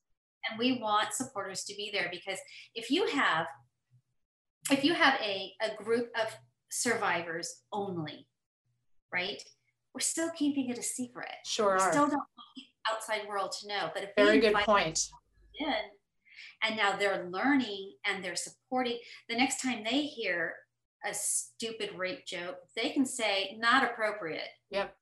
And we want supporters to be there because if you have if you have a, a group of survivors only right we're still keeping it a secret. Sure. We still don't want the outside world to know. But if very good point. In, and now they're learning and they're supporting, the next time they hear a stupid rape joke, they can say, not appropriate. Yep.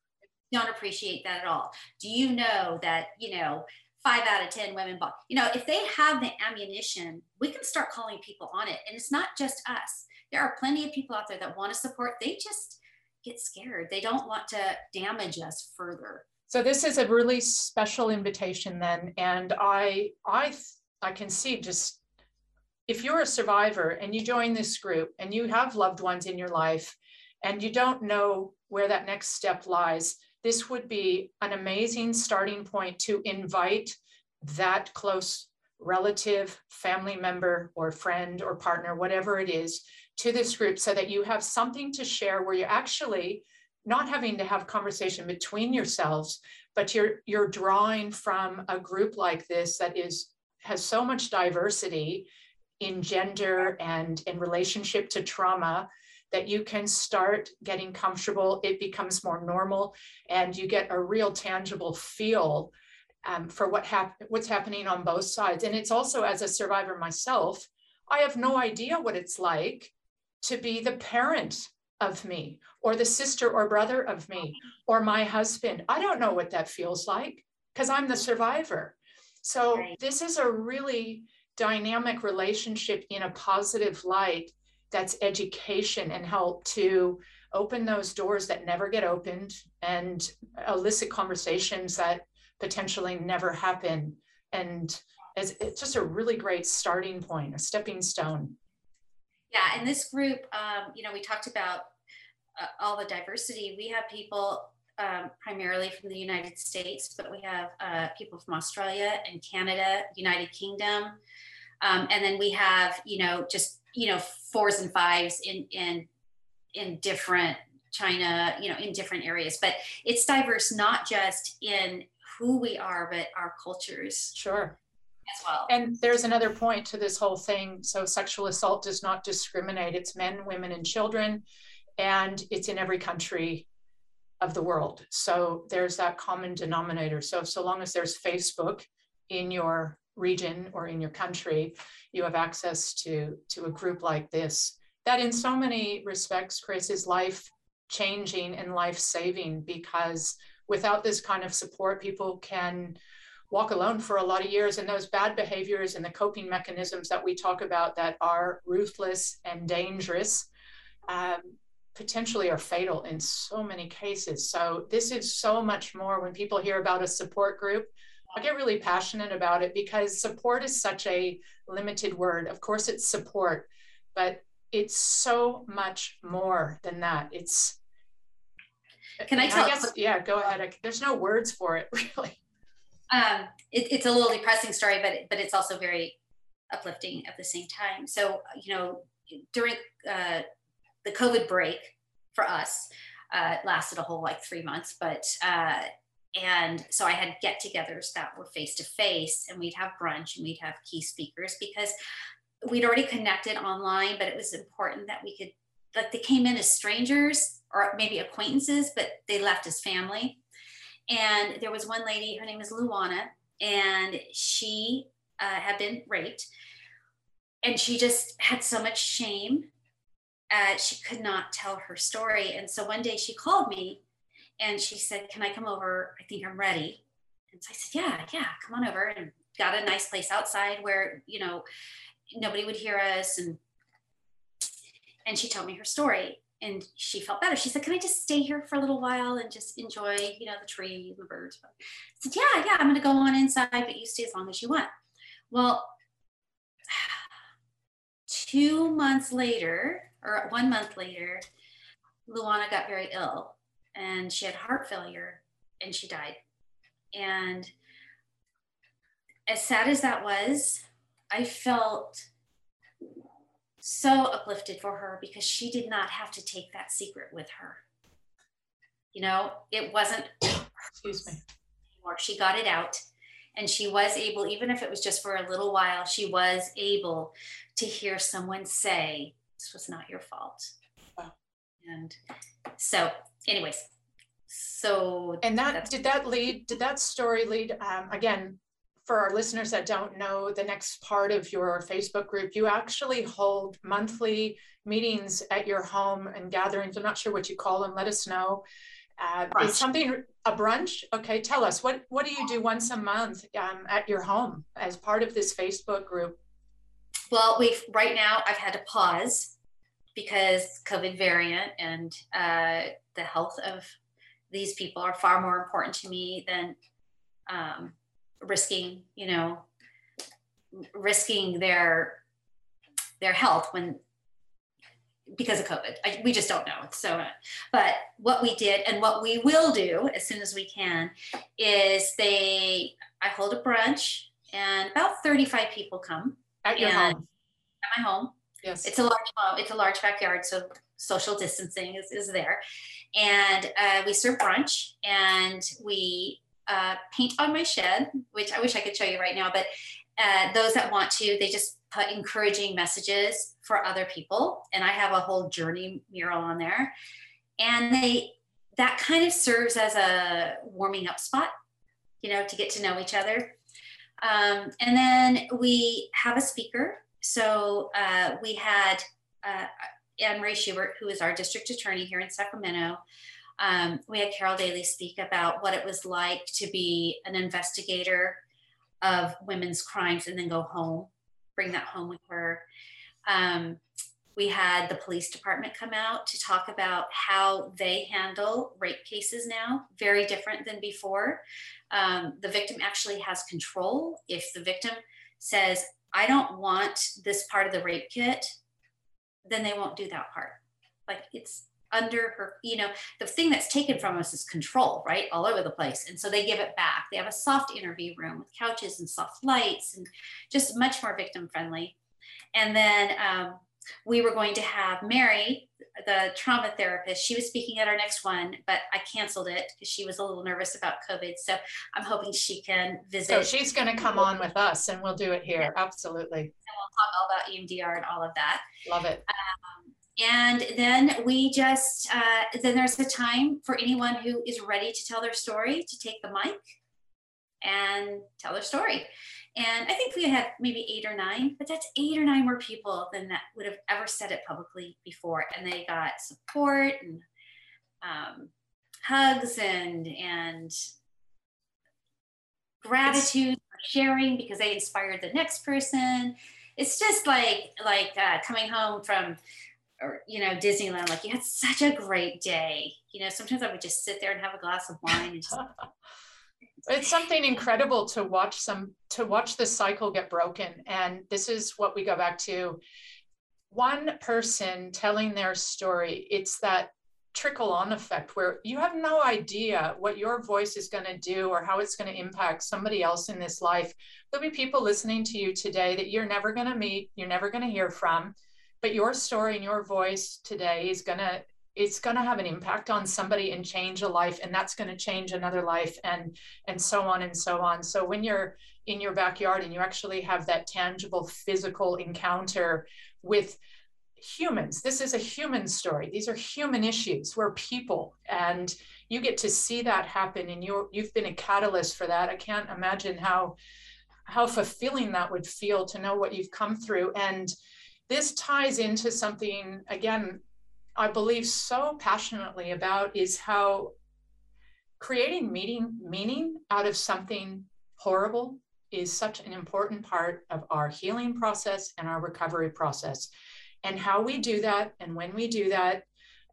Don't appreciate that at all. Do you know that, you know, five out of 10 women, bought. you know, if they have the ammunition, we can start calling people on it. And it's not just us. There are plenty of people out there that want to support. They just, get scared. They don't want to damage us further. So this is a really special invitation then. And I I I can see just if you're a survivor and you join this group and you have loved ones in your life and you don't know where that next step lies, this would be an amazing starting point to invite that close relative, family member, or friend or partner, whatever it is, to this group so that you have something to share where you're actually not having to have conversation between yourselves, but you're you're drawing from a group like this that is has so much diversity in gender and in relationship to trauma that you can start getting comfortable it becomes more normal and you get a real tangible feel um, for what hap- what's happening on both sides. And it's also as a survivor myself, I have no idea what it's like to be the parent of me or the sister or brother of me or my husband. I don't know what that feels like because I'm the survivor. So right. this is a really dynamic relationship in a positive light that's education and help to open those doors that never get opened and elicit conversations that potentially never happen. And it's, it's just a really great starting point, a stepping stone. Yeah, and this group, um, you know, we talked about uh, all the diversity. We have people um, primarily from the United States, but we have uh, people from Australia and Canada, United Kingdom, um, and then we have, you know, just you know fours and fives in in in different China, you know, in different areas. But it's diverse not just in who we are, but our cultures. Sure. As well. And there's another point to this whole thing. So, sexual assault does not discriminate. It's men, women, and children, and it's in every country of the world. So, there's that common denominator. So, so long as there's Facebook in your region or in your country, you have access to, to a group like this that, in so many respects, Chris, is life changing and life saving because without this kind of support, people can walk alone for a lot of years. And those bad behaviors and the coping mechanisms that we talk about that are ruthless and dangerous um, potentially are fatal in so many cases. So, this is so much more when people hear about a support group. I get really passionate about it because support is such a limited word. Of course, it's support, but it's so much more than that. It's can I tell? I guess, yeah, go ahead. There's no words for it *laughs* really. Um, it, it's a little depressing story, but but it's also very uplifting at the same time. So you know, during uh, the COVID break for us, uh, lasted a whole like three months, but uh, and so I had get-togethers that were face to face, and we'd have brunch and we'd have key speakers because we'd already connected online, but it was important that we could like they came in as strangers or maybe acquaintances, but they left as family. And there was one lady, her name is Luana, and she uh, had been raped. And she just had so much shame. Uh, she could not tell her story. And so one day she called me and she said, Can I come over? I think I'm ready. And so I said, Yeah, yeah, come on over. And got a nice place outside where, you know, nobody would hear us. And and she told me her story and she felt better. She said, "Can I just stay here for a little while and just enjoy, you know, the trees and the birds?" I said, "Yeah, yeah, I'm going to go on inside, but you stay as long as you want." Well, two months later, or one month later, Luana got very ill, and she had heart failure, and she died. And as sad as that was, I felt so uplifted for her because she did not have to take that secret with her. You know, it wasn't, excuse me, anymore. She got it out and she was able, even if it was just for a little while, she was able to hear someone say, This was not your fault. Wow. And so, anyways, so and that did that lead did that story lead um, again for our listeners that don't know the next part of your Facebook group, you actually hold monthly meetings at your home and gatherings. I'm not sure what you call them. Let us know. Uh, it's something a brunch. Okay, tell us what what do you do once a month um, at your home as part of this Facebook group? Well, we've right now I've had to pause because COVID variant and uh, the health of these people are far more important to me than um, risking, you know, risking their their health when because of COVID. I, we just don't know. So, but what we did and what we will do as soon as we can is they, I hold a brunch and about 35 people come. At your home? At my home. Yes. It's a large home. It's a large backyard, so social distancing is, is there. And uh, we serve brunch and we uh, paint on my shed, which I wish I could show you right now, but uh, those that want to, they just put encouraging messages for other people. And I have a whole journey mural on there. And they, that kind of serves as a warming up spot, you know, to get to know each other. Um, and then we have a speaker. So uh, we had uh, Anne Marie Schubert, who is our district attorney here in Sacramento. Um, we had Carol Daly speak about what it was like to be an investigator of women's crimes and then go home, bring that home with her. Um, we had the police department come out to talk about how they handle rape cases now, very different than before. Um, the victim actually has control. If the victim says, I don't want this part of the rape kit, then they won't do that part. Like it's under her, you know, the thing that's taken from us is control, right? All over the place. And so they give it back. They have a soft interview room with couches and soft lights and just much more victim friendly. And then um, we were going to have Mary, the trauma therapist. She was speaking at our next one, but I canceled it because she was a little nervous about COVID. So I'm hoping she can visit. So she's going to come on with us and we'll do it here. Yeah. Absolutely. And we'll talk all about EMDR and all of that. Love it. Um, and then we just, uh, then there's a time for anyone who is ready to tell their story to take the mic and tell their story. And I think we had maybe eight or nine, but that's eight or nine more people than that would have ever said it publicly before. And they got support and um, hugs and and gratitude for sharing because they inspired the next person. It's just like like uh, coming home from or you know Disneyland. Like you had such a great day. You know, sometimes I would just sit there and have a glass of wine and just *laughs* it's something incredible to watch some to watch the cycle get broken. And this is what we go back to. One person telling their story it's that trickle on effect where you have no idea what your voice is going to do or how it's going to impact somebody else in this life. There'll be people listening to you today that you're never going to meet you're never going to hear from but your story and your voice today is going to it's going to have an impact on somebody and change a life and that's going to change another life and and so on and so on. So when you're in your backyard and you actually have that tangible physical encounter with humans this is a human story. These are human issues. We're people and you get to see that happen and you you've been a catalyst for that. I can't imagine how how fulfilling that would feel to know what you've come through. And this ties into something again I believe so passionately about is how creating meaning, meaning out of something horrible is such an important part of our healing process and our recovery process. And how we do that and when we do that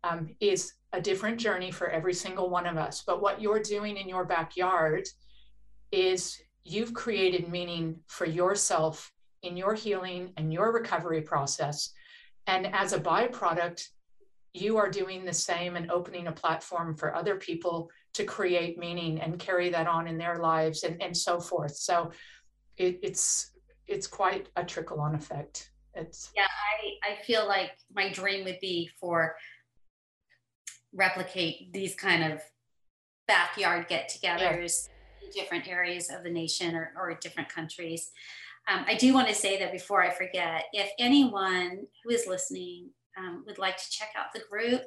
um, is a different journey for every single one of us. But what you're doing in your backyard is you've created meaning for yourself in your healing and your recovery process. And as a byproduct, you are doing the same and opening a platform for other people to create meaning and carry that on in their lives and, and so forth. So it, it's it's quite a trickle on effect. It's yeah, I, I feel like my dream would be for replicate these kind of backyard get-togethers yeah. in different areas of the nation or, or different countries. Um, I do want to say that before I forget, if anyone who is listening um, would like to check out the group,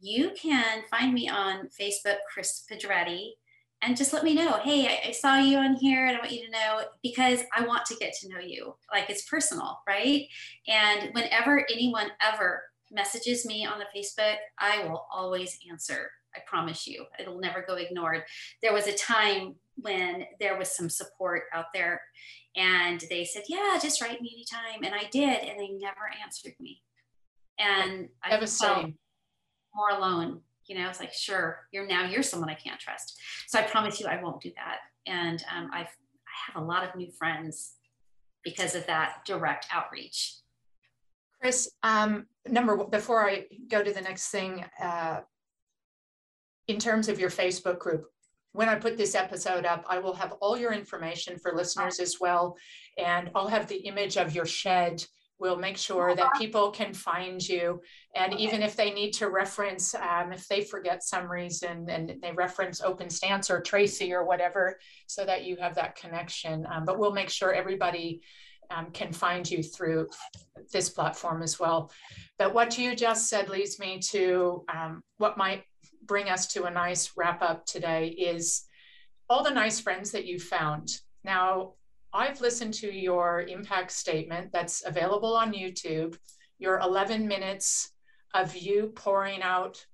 you can find me on Facebook, Chris Pedretti, and just let me know. Hey, I, I, saw you on here, and I want you to know because I want to get to know you. Like it's personal, right? And whenever anyone ever messages me on the Facebook, I will always answer. I promise you, it'll never go ignored. There was a time when there was some support out there, and they said, "Yeah, just write me anytime," and I did, and they never answered me and I felt more alone. You know, it's like, sure, you're now you're someone I can't trust. So I promise you, I won't do that. And um, I've I have a lot of new friends because of that direct outreach. Chris, um, number one, before I go to the next thing, uh, in terms of your Facebook group, when I put this episode up, I will have all your information for listeners as well. And I'll have the image of your shed. We'll make sure that people can find you. And okay. even if they need to reference, um, if they forget some reason and they reference Open Stance or Tracy or whatever, so that you have that connection. Um, but we'll make sure everybody um, can find you through this platform as well. But what you just said leads me to um, what might bring us to a nice wrap up today is all the nice friends that you found. Now, I've listened to your impact statement that's available on YouTube, your 11 minutes of you pouring out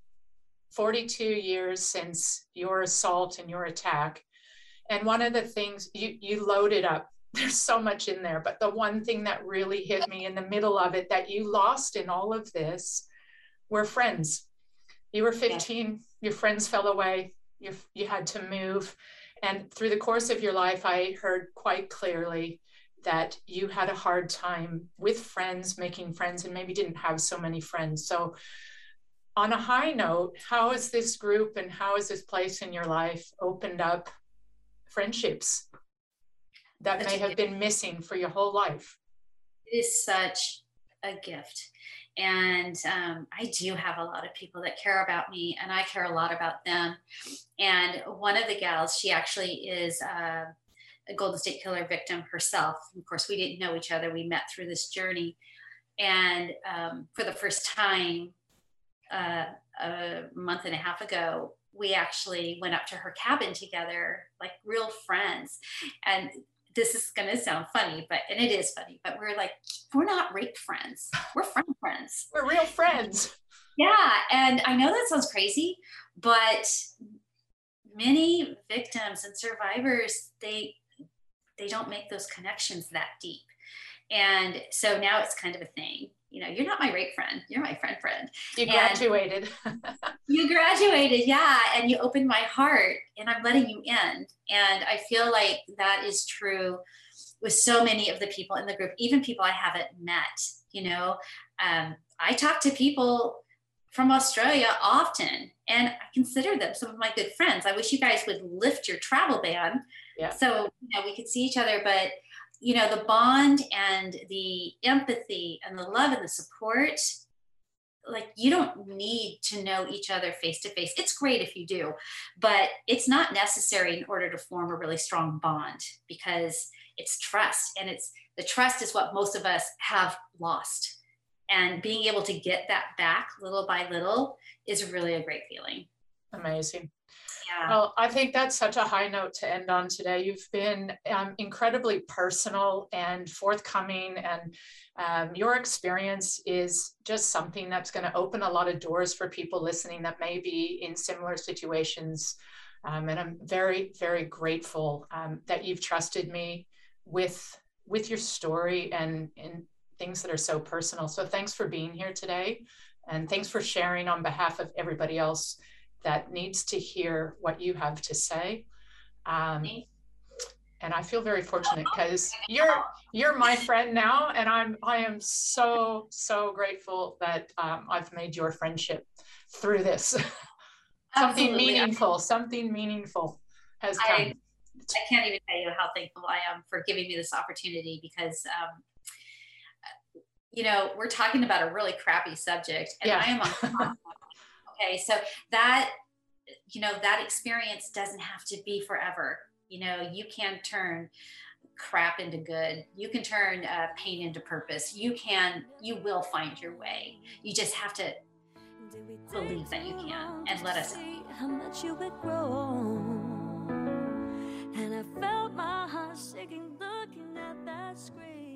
42 years since your assault and your attack. And one of the things you, you loaded up, *laughs* there's so much in there, but the one thing that really hit me in the middle of it that you lost in all of this were friends. You were 15, your friends fell away, you, you had to move. And through the course of your life, I heard quite clearly that you had a hard time with friends, making friends, and maybe didn't have so many friends. So, on a high note, how has this group and how has this place in your life opened up friendships that may have been missing for your whole life? It is such a gift. And um, I do have a lot of people that care about me, and I care a lot about them. And one of the gals, she actually is uh, a Golden State Killer victim herself. Of course, we didn't know each other, we met through this journey. And um, for the first time, uh, a month and a half ago, we actually went up to her cabin together, like real friends. And this is going to sound funny, but and it is funny, but we're like, we're not rape friends. We're friend friends. *laughs* We're real friends. Yeah. And I know that sounds crazy, but many victims and survivors, they they don't make those connections that deep. And so now it's kind of a thing you know, you're not my rape friend, you're my friend friend. You graduated. you graduated, yeah. And you opened my heart and I'm letting you in. And I feel like that is true with so many of the people in the group, even people I haven't met. You know, um, I talk to people from Australia often, and I consider them some of my good friends. I wish you guys would lift your travel ban yeah. so you know we could see each other. But you know the bond and the empathy and the love and the support like you don't need to know each other face to face it's great if you do but it's not necessary in order to form a really strong bond because it's trust and it's the trust is what most of us have lost. And being able to get that back little by little is really a great feeling. Amazing yeah. Well, I think that's such a high note to end on today. You've been um, incredibly personal and forthcoming, and um, your experience is just something that's going to open a lot of doors for people listening that may be in similar situations. Um, and I'm very, very grateful um, that you've trusted me with with your story and and things that are so personal. So thanks for being here today, and thanks for sharing on behalf of everybody else that needs to hear what you have to say. Um, and I feel very fortunate because you're you're my friend now, and I'm I am so so grateful that um, I've made your friendship through this. *laughs* something Absolutely. meaningful, something meaningful has come. I, I, can't even tell you how thankful I am for giving me this opportunity because, um, you know, we're talking about a really crappy subject, and yeah. I am on *laughs* okay so that you know that experience doesn't have to be forever. You know you can turn crap into good. You can turn uh, pain into purpose. You can you will find your way. You just have to believe that you can and let us how much you would grow. And i felt my heart sinking looking at that screen